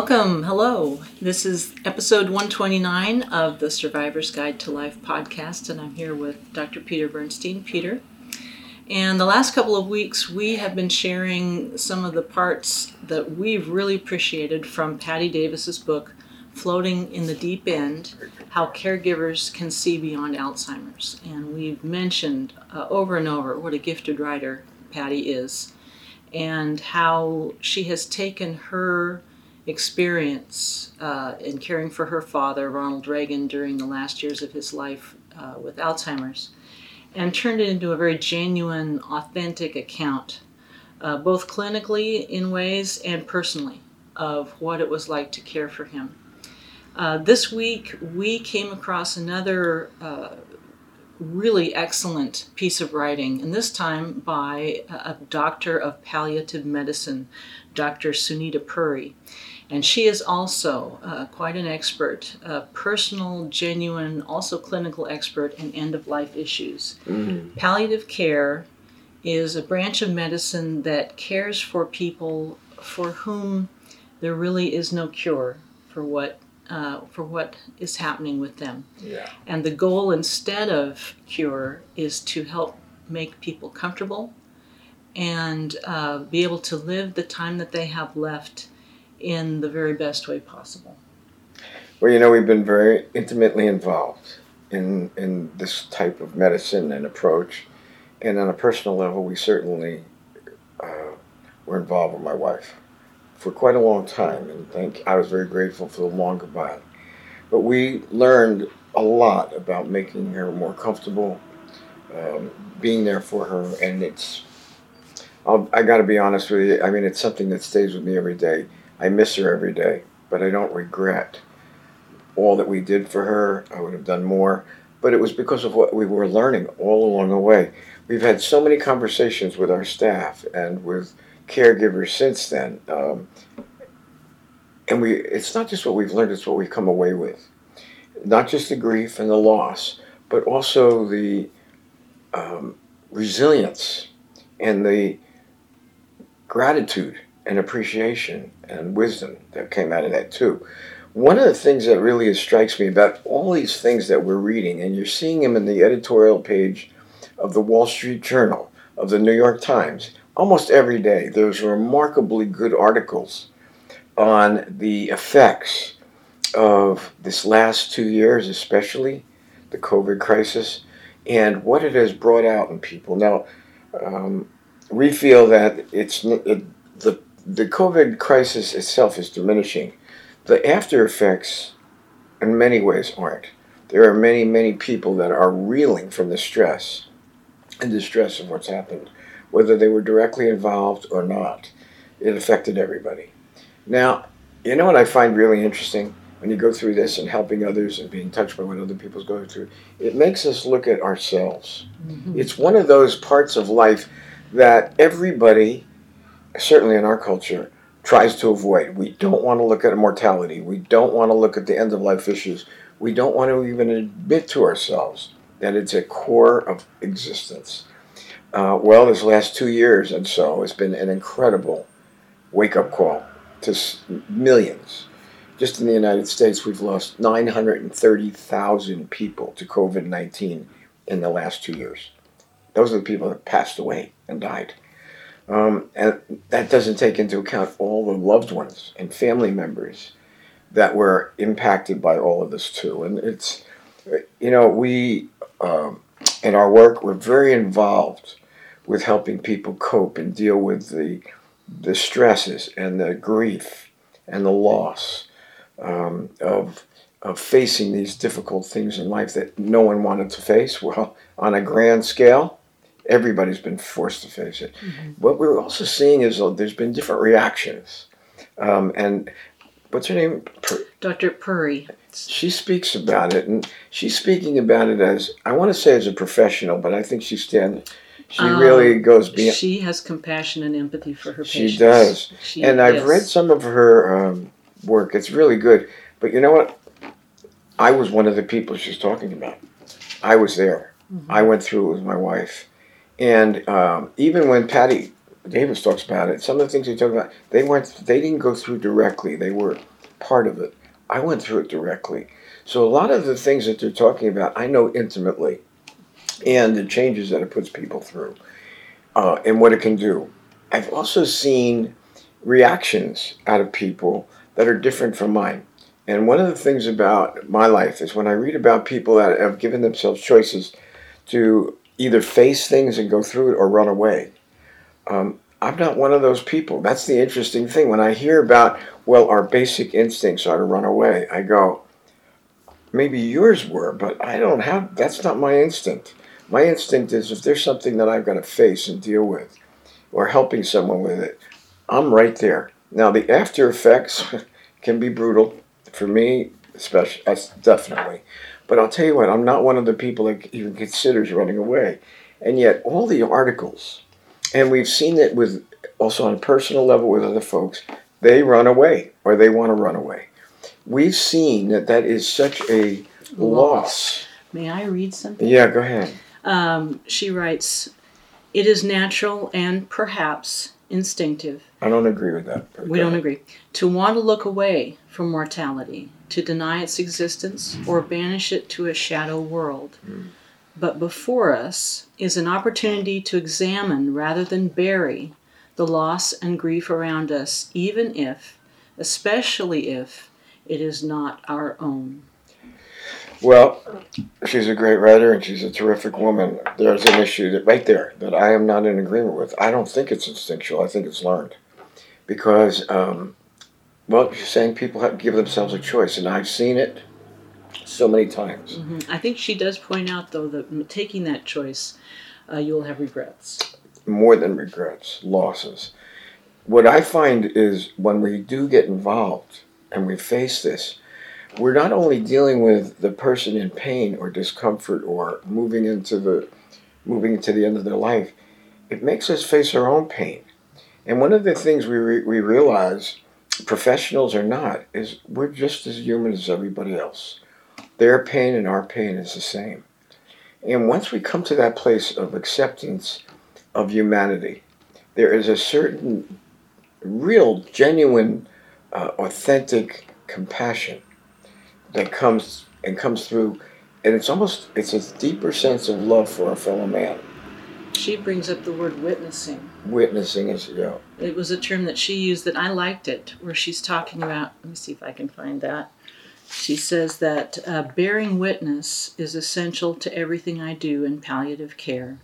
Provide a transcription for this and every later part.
Welcome. Hello. This is episode 129 of the Survivor's Guide to Life podcast, and I'm here with Dr. Peter Bernstein. Peter. And the last couple of weeks, we have been sharing some of the parts that we've really appreciated from Patti Davis's book, Floating in the Deep End How Caregivers Can See Beyond Alzheimer's. And we've mentioned uh, over and over what a gifted writer Patti is, and how she has taken her experience uh, in caring for her father, Ronald Reagan, during the last years of his life uh, with Alzheimer's, and turned it into a very genuine, authentic account, uh, both clinically in ways and personally, of what it was like to care for him. Uh, this week, we came across another uh, really excellent piece of writing, and this time by a doctor of palliative medicine, Dr. Sunita Puri. And she is also uh, quite an expert, a personal, genuine, also clinical expert in end of life issues. Mm. Palliative care is a branch of medicine that cares for people for whom there really is no cure for what uh, for what is happening with them. Yeah. And the goal instead of cure is to help make people comfortable and uh, be able to live the time that they have left in the very best way possible. Well, you know, we've been very intimately involved in in this type of medicine and approach, and on a personal level, we certainly uh, were involved with my wife for quite a long time, and thank I was very grateful for the long goodbye. But we learned a lot about making her more comfortable, um, being there for her, and it's. I'll, I got to be honest with you. I mean, it's something that stays with me every day I miss her every day, but I don't regret all that we did for her. I would have done more, but it was because of what we were learning all along the way. We've had so many conversations with our staff and with caregivers since then. Um, and we it's not just what we've learned, it's what we've come away with. Not just the grief and the loss, but also the um, resilience and the gratitude and appreciation and wisdom that came out of that too. One of the things that really strikes me about all these things that we're reading, and you're seeing them in the editorial page of the Wall Street Journal, of the New York Times, almost every day, there's remarkably good articles on the effects of this last two years, especially the COVID crisis, and what it has brought out in people. Now, um, we feel that it's it, the the COVID crisis itself is diminishing. The after effects, in many ways, aren't. There are many, many people that are reeling from the stress and distress of what's happened, whether they were directly involved or not. It affected everybody. Now, you know what I find really interesting when you go through this and helping others and being touched by what other people's going through? It makes us look at ourselves. Mm-hmm. It's one of those parts of life that everybody certainly in our culture, tries to avoid. We don't want to look at mortality. We don't want to look at the end of life issues. We don't want to even admit to ourselves that it's a core of existence. Uh, well, this last two years and so has been an incredible wake up call to millions. Just in the United States, we've lost 930,000 people to COVID 19 in the last two years. Those are the people that passed away and died. Um, and that doesn't take into account all the loved ones and family members that were impacted by all of this too. And it's, you know, we um, in our work we're very involved with helping people cope and deal with the the stresses and the grief and the loss um, of of facing these difficult things in life that no one wanted to face. Well, on a grand scale, everybody's been forced to face it. Mm-hmm. What we're also seeing is uh, there's been different reactions. Um, and what's her name? Dr. Puri. She speaks about it, and she's speaking about it as I want to say as a professional, but I think she stands. She um, really goes beyond. She has compassion and empathy for her patients. She does, she, and I've read some of her um, work. It's really good. But you know what? I was one of the people she's talking about. I was there. Mm-hmm. I went through it with my wife, and um, even when Patti Davis talks about it. Some of the things he talked about, they weren't. They didn't go through directly. They were part of it. I went through it directly. So a lot of the things that they're talking about, I know intimately, and the changes that it puts people through, uh, and what it can do. I've also seen reactions out of people that are different from mine. And one of the things about my life is when I read about people that have given themselves choices to either face things and go through it or run away. Um, I'm not one of those people. That's the interesting thing. When I hear about, well, our basic instincts are to run away, I go, maybe yours were, but I don't have, that's not my instinct. My instinct is if there's something that I've got to face and deal with, or helping someone with it, I'm right there. Now, the after effects can be brutal. For me, especially, definitely. But I'll tell you what, I'm not one of the people that even considers running away. And yet, all the articles, and we've seen it with also on a personal level with other folks, they run away or they want to run away. We've seen that that is such a loss. loss. May I read something? Yeah, go ahead. Um, she writes, It is natural and perhaps instinctive. I don't agree with that. We don't agree. To want to look away from mortality, to deny its existence, or banish it to a shadow world. But before us is an opportunity to examine rather than bury the loss and grief around us, even if, especially if, it is not our own. Well, she's a great writer and she's a terrific woman. There's an issue that right there that I am not in agreement with. I don't think it's instinctual. I think it's learned, because um, well, you're saying people have to give themselves a choice, and I've seen it so many times. Mm-hmm. I think she does point out though that taking that choice, uh, you'll have regrets. More than regrets, losses. What I find is when we do get involved and we face this we're not only dealing with the person in pain or discomfort or moving into the moving to the end of their life, it makes us face our own pain. And one of the things we, re- we realize, professionals or not, is we're just as human as everybody else. Their pain and our pain is the same. And once we come to that place of acceptance of humanity, there is a certain real, genuine, uh, authentic compassion that comes and comes through, and it's almost it's a deeper sense of love for a fellow man. She brings up the word witnessing. Witnessing is yeah. It was a term that she used that I liked it, where she's talking about. Let me see if I can find that. She says that uh, bearing witness is essential to everything I do in palliative care.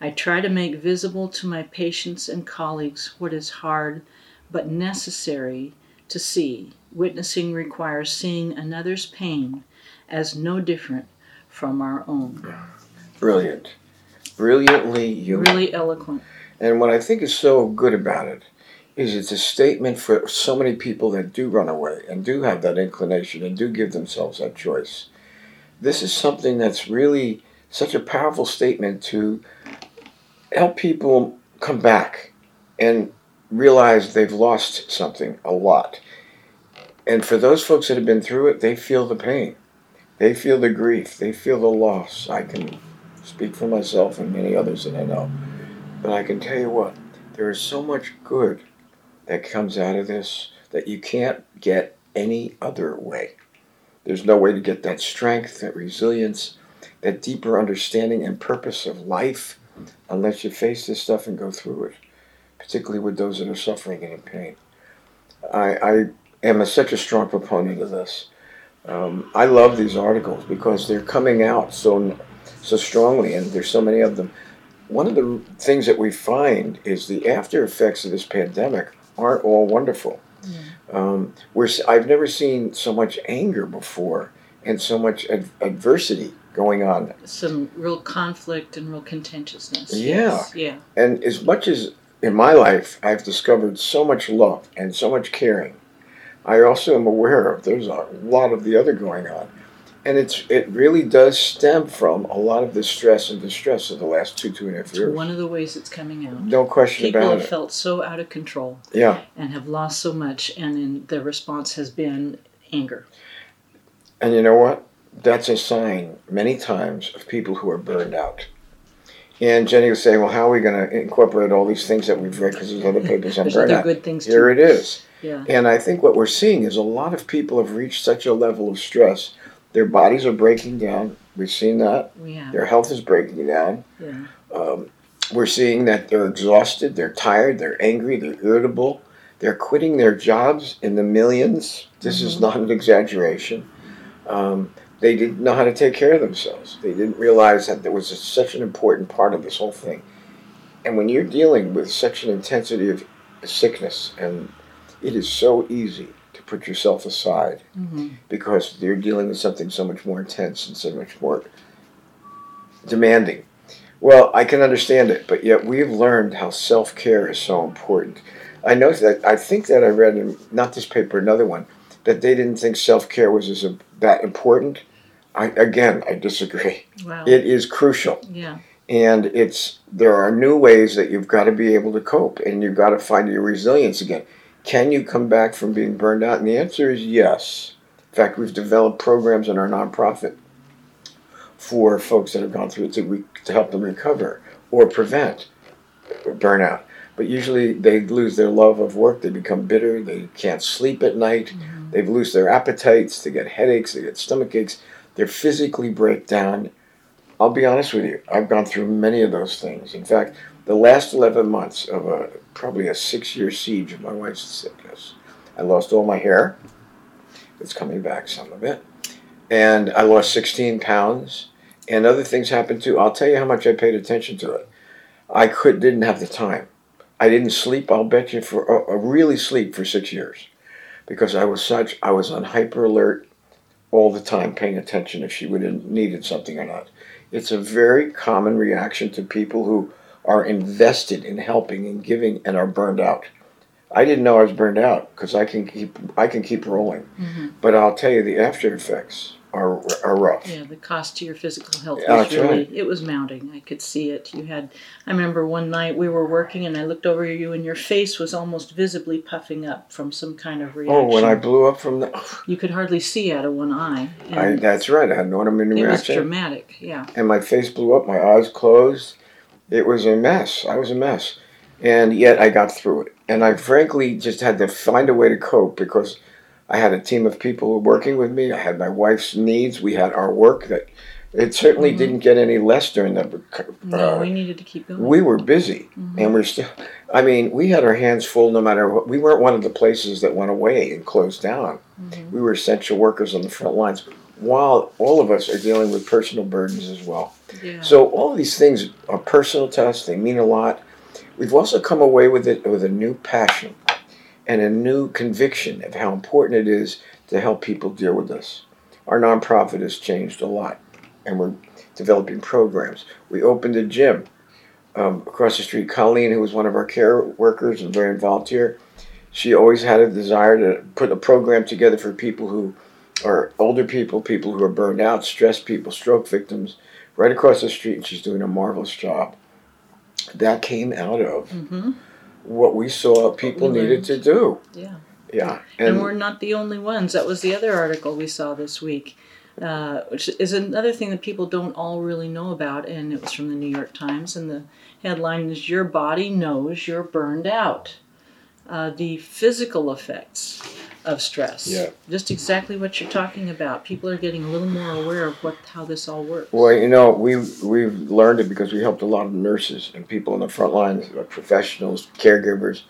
I try to make visible to my patients and colleagues what is hard but necessary to see. Witnessing requires seeing another's pain as no different from our own. Brilliant. Brilliantly human. Really eloquent. And what I think is so good about it is it's a statement for so many people that do run away and do have that inclination and do give themselves that choice. This is something that's really such a powerful statement to help people come back and realize they've lost something a lot. And for those folks that have been through it, they feel the pain. They feel the grief. They feel the loss. I can speak for myself and many others that I know. But I can tell you what, there is so much good that comes out of this that you can't get any other way. There's no way to get that strength, that resilience, that deeper understanding and purpose of life unless you face this stuff and go through it particularly with those that are suffering and in pain. I, I am a, such a strong proponent of this. Um, I love these articles because they're coming out so so strongly, and there's so many of them. One of the things that we find is the after effects of this pandemic aren't all wonderful. Mm. Um, we're, I've never seen so much anger before and so much ad- adversity going on. Some real conflict and real contentiousness. Yeah. Yes. Yeah. And as much as in my life, I've discovered so much love and so much caring. I also am aware of there's a lot of the other going on. And it's it really does stem from a lot of the stress and distress of the last two, two and a half years. One of the ways it's coming out. No question People about have it. felt so out of control. Yeah. And have lost so much, and in, the response has been anger. And you know what? That's a sign many times of people who are burned out. And Jenny was saying, well, how are we going to incorporate all these things that we've read because these other papers on burnout? good things Here too. it is. Yeah. And I think what we're seeing is a lot of people have reached such a level of stress, their bodies are breaking down. We've seen that. Their health is breaking down. Yeah. Um, we're seeing that they're exhausted, they're tired, they're angry, they're irritable. They're quitting their jobs in the millions. This is Mhm. not an exaggeration. Um, they didn't know how to take care of themselves. They didn't realize that there was a, such an important part of this whole thing. And when you're dealing with such an intensity of sickness, and it is so easy put yourself aside hmm because you're dealing with something so much more intense and so much more demanding. Well, I can understand it, but yet we've learned how self care is so important. I know that I think that I read in not this paper, another one, that they didn't think self care was as that important. I again, I disagree. Wow. It is crucial, yeah. and it's there are new ways that you've got to be able to cope, and you've got to find your resilience again. Can you come back from being burned out? And the answer is yes. In fact, we've developed programs in our nonprofit for folks that have gone through it to, re- to help them recover or prevent burnout. But usually they lose their love of work, they become bitter, they can't sleep at night, Mhm. they lose their appetites, they get headaches, they get stomach aches, they physically break down. I'll be honest with you, I've gone through many of those things. In fact, the last 11 months of a probably a six year siege of my wife's sickness, I lost all my hair. It's coming back, some of it. And I lost 16 pounds. And other things happened too. I'll tell you how much I paid attention to it. I could didn't have the time. I didn't sleep. I'll bet you for uh, uh, really sleep for six years, because I was such I was on hyper alert all the time, paying attention if she would have needed something or not. It's a very common reaction to people who are invested in helping and giving and are burned out. I didn't know I was burned out because I can keep I can keep rolling, hmm but I'll tell you the after effects are are rough. Yeah, the cost to your physical health yeah, was really, right. it was mounting. I could see it. You had I remember one night we were working and I looked over at you and your face was almost visibly puffing up from some kind of reaction. Oh, when I blew up from the, you could hardly see out of one eye. I, that's right. I had an autoimmune reaction. it was dramatic, yeah. and my face blew up, my eyes closed. It was a mess. I was a mess. And yet I got through it. And I frankly just had to find a way to cope because I had a team of people working with me. I had my wife's needs. We had our work that it certainly Mhm. didn't get any less during the. No, Uh, we needed to keep going. we were busy Mhm. and we're still. I mean, we had our hands full no matter what. We weren't one of the places that went away and closed down. Mhm. We were essential workers on the front lines while all of us are dealing with personal burdens as well. Yeah. So all of these things are personal to us. They mean a lot. We've also come away with it with a new passion and a new conviction of how important it is to help people deal with this. Our nonprofit has changed a lot, and we're developing programs. We opened a gym um, across the street. Colleen, who was one of our care workers and very involved here, she always had a desire to put a program together for people who are older people, people who are burned out, stressed people, stroke victims, right across the street, and she's doing a marvelous job. That came out of hmm what we saw people we needed to do. Yeah. Yeah, And, and, we're not the only ones. That was the other article we saw this week, uh, which is another thing that people don't all really know about. And it was from the New York Times. And the headline is Your Body Knows You're Burned Out. Uh, the physical effects of stress. Yeah. Just exactly what you're talking about. People are getting a little more aware of what how this all works. well, you know, we we've learned it because we helped a lot of nurses and people on the front lines, professionals, caregivers,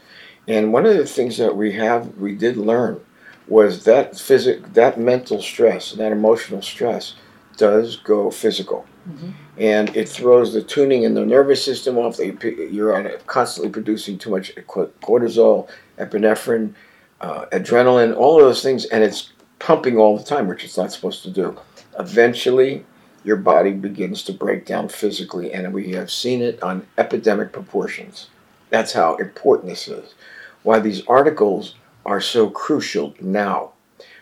and one of the things that we have we did learn was that physic that mental stress and that emotional stress does go physical. Mhm. And it throws the tuning in the nervous system off. You're on constantly producing too much cortisol, epinephrine, uh, adrenaline, all of those things, and it's pumping all the time, which it's not supposed to do. Eventually, your body begins to break down physically, and we have seen it on epidemic proportions. That's how important this is. Why these articles are so crucial now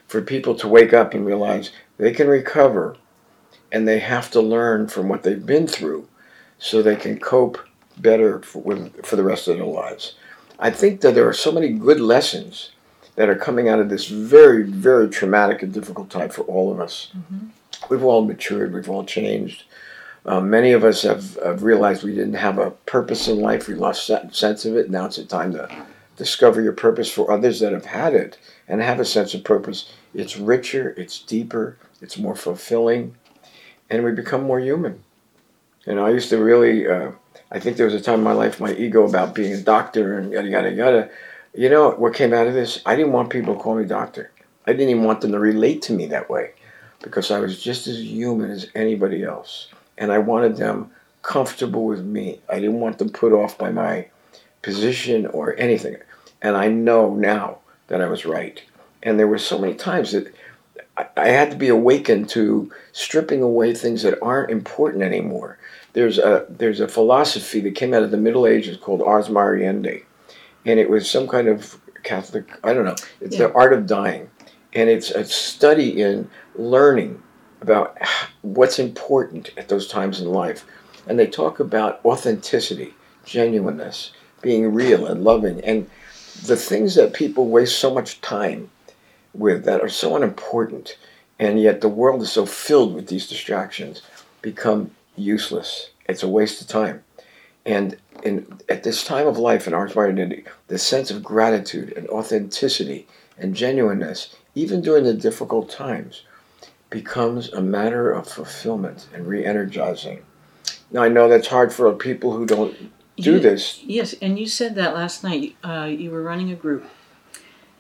for people to wake up and realize they can recover and they have to learn from what they've been through so they can cope better for, with, for the rest of their lives. I think that there are so many good lessons that are coming out of this very, very traumatic and difficult time for all of us. Mhm. We've all matured, we've all changed. Uh, many of us have, have, realized we didn't have a purpose in life. We lost that sense of it. Now it's a time to discover your purpose for others that have had it and have a sense of purpose. It's richer, it's deeper, it's more fulfilling, and we become more human. You know, I used to really, uh, I think there was a time in my life, my ego about being a doctor and yada, yada, yada. You know what came out of this? I didn't want people to call me doctor. I didn't even want them to relate to me that way because I was just as human as anybody else. And I wanted them comfortable with me. I didn't want them put off by my position or anything. And I know now that I was right. And there were so many times that I had to be awakened to stripping away things that aren't important anymore. There's a there's a philosophy that came out of the Middle Ages called Ars Moriendi, and it was some kind of Catholic I don't know. It's yeah. the art of dying, and it's a study in learning about what's important at those times in life, and they talk about authenticity, genuineness, being real and loving, and the things that people waste so much time with that are so unimportant, and yet the world is so filled with these distractions, become useless. It's a waste of time. And in, at this time of life in Ars Moriendi, the sense of gratitude and authenticity and genuineness, even during the difficult times, becomes a matter of fulfillment and re energizing. Now, I know that's hard for people who don't do you, this. Yes, and you said that last night. Uh, you were running a group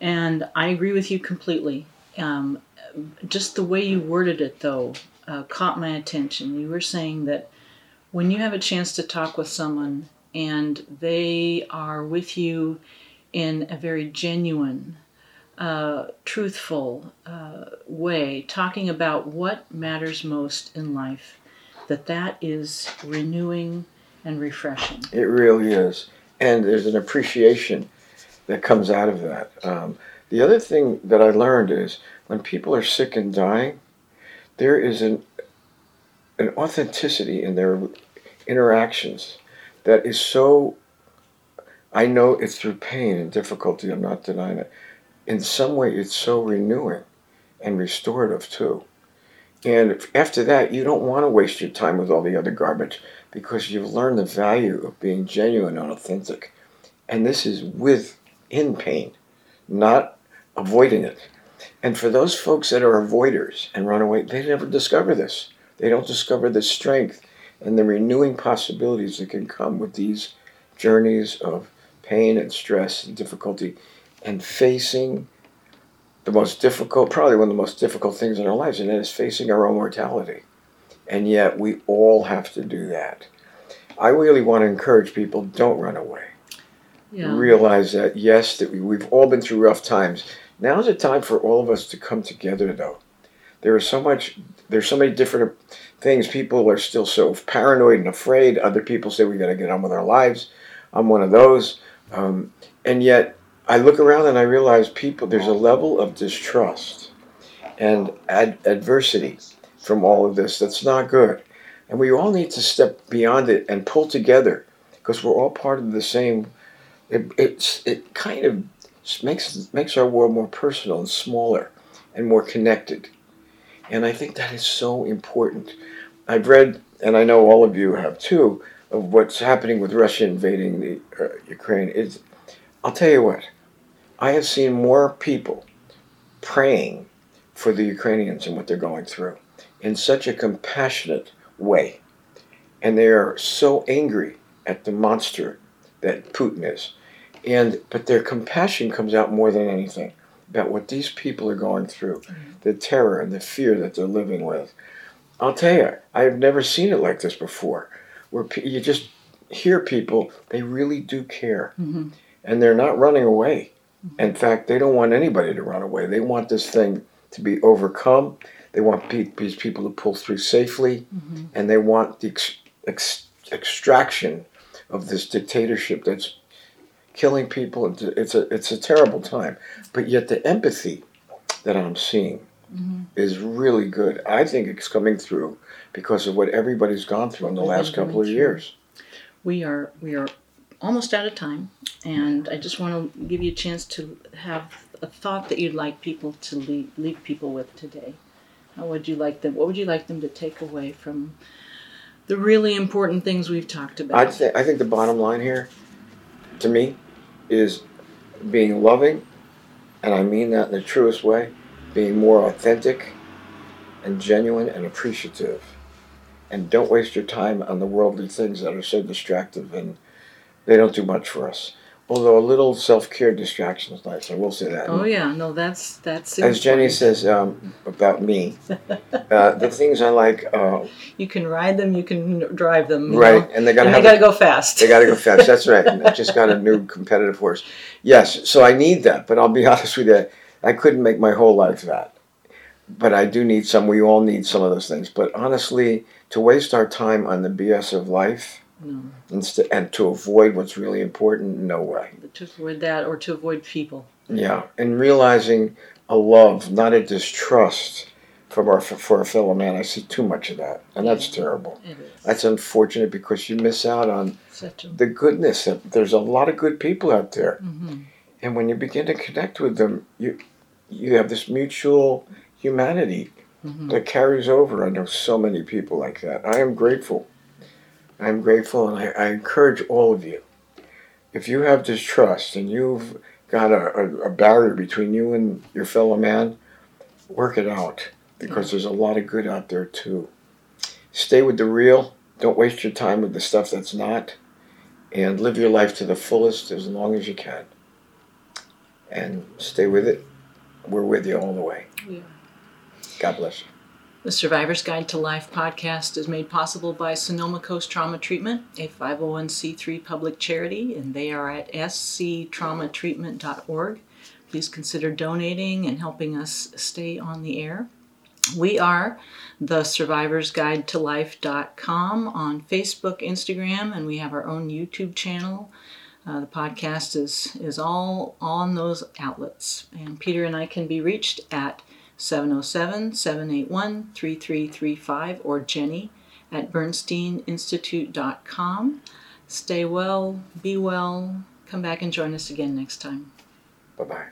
and I agree with you completely. Um, just the way you worded it, though, uh, caught my attention. You were saying that when you have a chance to talk with someone and they are with you in a very genuine, uh, truthful uh, way, talking about what matters most in life, that that is renewing and refreshing. It really is. And there's an appreciation that comes out of that. Um, the other thing that I learned is when people are sick and dying, there is an an authenticity in their interactions that is so. I know it's through pain and difficulty. I'm not denying it. In some way, it's so renewing and restorative too. And after that, you don't want to waste your time with all the other garbage because you've learned the value of being genuine and authentic. And this is with in pain, not avoiding it. And for those folks that are avoiders and run away, they never discover this. They don't discover the strength and the renewing possibilities that can come with these journeys of pain and stress and difficulty and facing the most difficult, probably one of the most difficult things in our lives, and that is facing our own mortality. And yet we all have to do that. I really want to encourage people don't run away yeah. realize that yes, that we, we've all been through rough times. Now is the time for all of us to come together, though. There is so much. There's so many different things. People are still so paranoid and afraid. Other people say we got to get on with our lives. I'm one of those. Um, and yet, I look around and I realize people. There's a level of distrust and ad- adversity from all of this that's not good. And we all need to step beyond it and pull together because we're all part of the same it, it's, it kind of makes, makes our world more personal and smaller and more connected. And I think that is so important. I've read, and I know all of you have too, of what's happening with Russia invading the uh, Ukraine. Is I'll tell you what, I have seen more people praying for the Ukrainians and what they're going through in such a compassionate way. And they are so angry at the monster that Putin is. And but their compassion comes out more than anything about what these people are going through, mm-hmm. the terror and the fear that they're living with. I'll tell you, I have never seen it like this before, where you just hear people they really do care, mm-hmm. and they're not running away. Mm-hmm. In fact, they don't want anybody to run away. They want this thing to be overcome. They want these people to pull through safely, mm-hmm. and they want the ex- ex- extraction of this dictatorship that's killing people. It's a it's a terrible time, but yet the empathy that I'm seeing mm-hmm. is really good. I think it's coming through because of what everybody's gone through in the last couple of years. We are we are almost out of time, and I just want to give you a chance to have a thought that you'd like people to leave, leave people with today. How would you like them? What would you like them to take away from the really important things we've talked about. I'd say, I think the bottom line here, to me, is being loving, and I mean that in the truest way, being more authentic and genuine and appreciative. And don't waste your time on the worldly things that are so distractive and they don't do much for us. Although a little self care distraction is nice, I will say that. oh yeah, no, that's that's. As Jenny says um, about me, uh, the things I like, uh, you can ride them, you can drive them, right, know? and they they gotta go fast. They got to go fast. That's right. I just got a new competitive horse. Yes, so I need that. But I'll be honest with you, I couldn't make my whole life that. But I do need some. We all need some of those things. But honestly, to waste our time on the BS of life no, instead, and to avoid what's really important, no way. to avoid that or to avoid people. Yeah, and realizing a love, not a distrust from our for our fellow man. I see too much of that, and that's terrible. It is That's unfortunate because you miss out on a. the goodness. There's a lot of good people out there. hmm and when you begin to connect with them you you have this mutual humanity hmm that carries over i know so many people like that i am grateful i'm grateful and i, I encourage all of you if you have distrust and you've got a, a, a barrier between you and your fellow man work it out because there's a lot of good out there too stay with the real don't waste your time with the stuff that's not and live your life to the fullest as long as you can and stay with it. We're with you all the way. Are. God bless you. The Survivor's Guide to Life podcast is made possible by Sonoma Coast Trauma Treatment, a 501c3 public charity, and they are at sctraumatreatment.org. Please consider donating and helping us stay on the air. We are the Survivor's Guide to Life.com on Facebook, Instagram, and we have our own YouTube channel. Uh, the podcast is, is all on those outlets. And Peter and I can be reached at 707 781 3335 or Jenny at bernsteininstitute.com. Stay well, be well, come back and join us again next time. Bye bye.